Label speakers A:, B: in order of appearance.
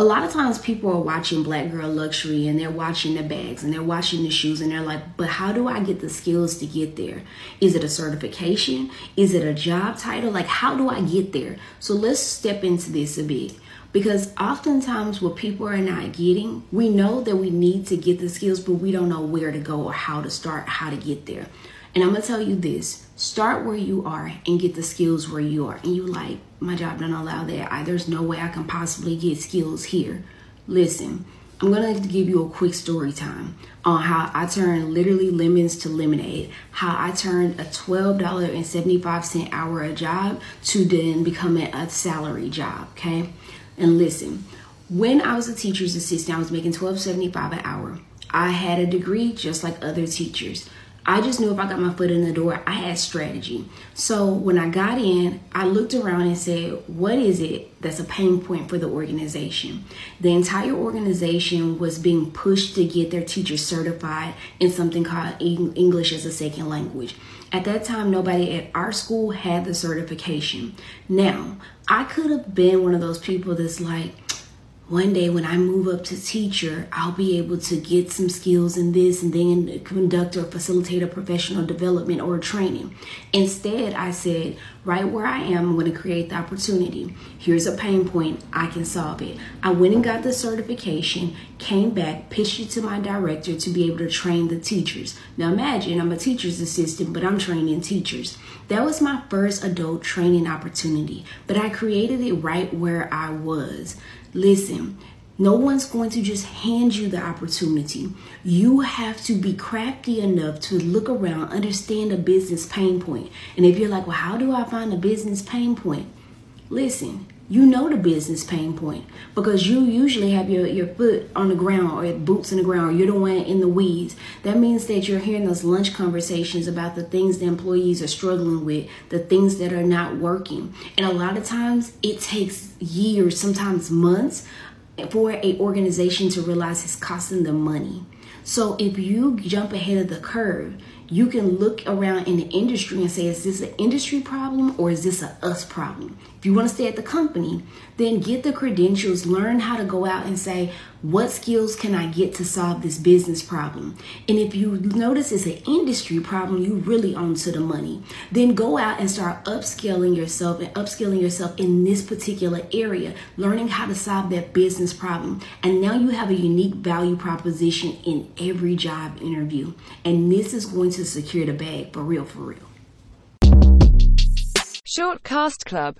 A: a lot of times people are watching Black Girl Luxury and they're watching the bags and they're watching the shoes and they're like, but how do I get the skills to get there? Is it a certification? Is it a job title? Like, how do I get there? So let's step into this a bit. Because oftentimes, what people are not getting, we know that we need to get the skills, but we don't know where to go or how to start, how to get there. And I'm gonna tell you this start where you are and get the skills where you are. And you like, my job don't allow that. I, there's no way I can possibly get skills here. Listen, I'm gonna give you a quick story time on how I turned literally lemons to lemonade. How I turned a $12.75 hour a job to then becoming a salary job. Okay, and listen, when I was a teacher's assistant, I was making $12.75 an hour. I had a degree just like other teachers. I just knew if I got my foot in the door, I had strategy. So when I got in, I looked around and said, What is it that's a pain point for the organization? The entire organization was being pushed to get their teachers certified in something called English as a second language. At that time, nobody at our school had the certification. Now, I could have been one of those people that's like, one day when I move up to teacher, I'll be able to get some skills in this and then conduct or facilitate a professional development or training. Instead, I said, right where I am, I'm going to create the opportunity. Here's a pain point, I can solve it. I went and got the certification, came back, pitched it to my director to be able to train the teachers. Now imagine I'm a teacher's assistant, but I'm training teachers. That was my first adult training opportunity, but I created it right where I was. Listen, no one's going to just hand you the opportunity. You have to be crafty enough to look around, understand a business pain point. And if you're like, well, how do I find a business pain point? Listen, you know the business pain point because you usually have your, your foot on the ground or boots in the ground or you're the one in the weeds. That means that you're hearing those lunch conversations about the things the employees are struggling with, the things that are not working. And a lot of times it takes years, sometimes months, for a organization to realize it's costing them money. So if you jump ahead of the curve, you can look around in the industry and say, is this an industry problem or is this a us problem? If you want to stay at the company, then get the credentials, learn how to go out and say, what skills can I get to solve this business problem? And if you notice it's an industry problem, you really own to the money. Then go out and start upscaling yourself and upskilling yourself in this particular area, learning how to solve that business problem. And now you have a unique value proposition in every job interview. And this is going to secure the bag for real, for real.
B: Short Cast Club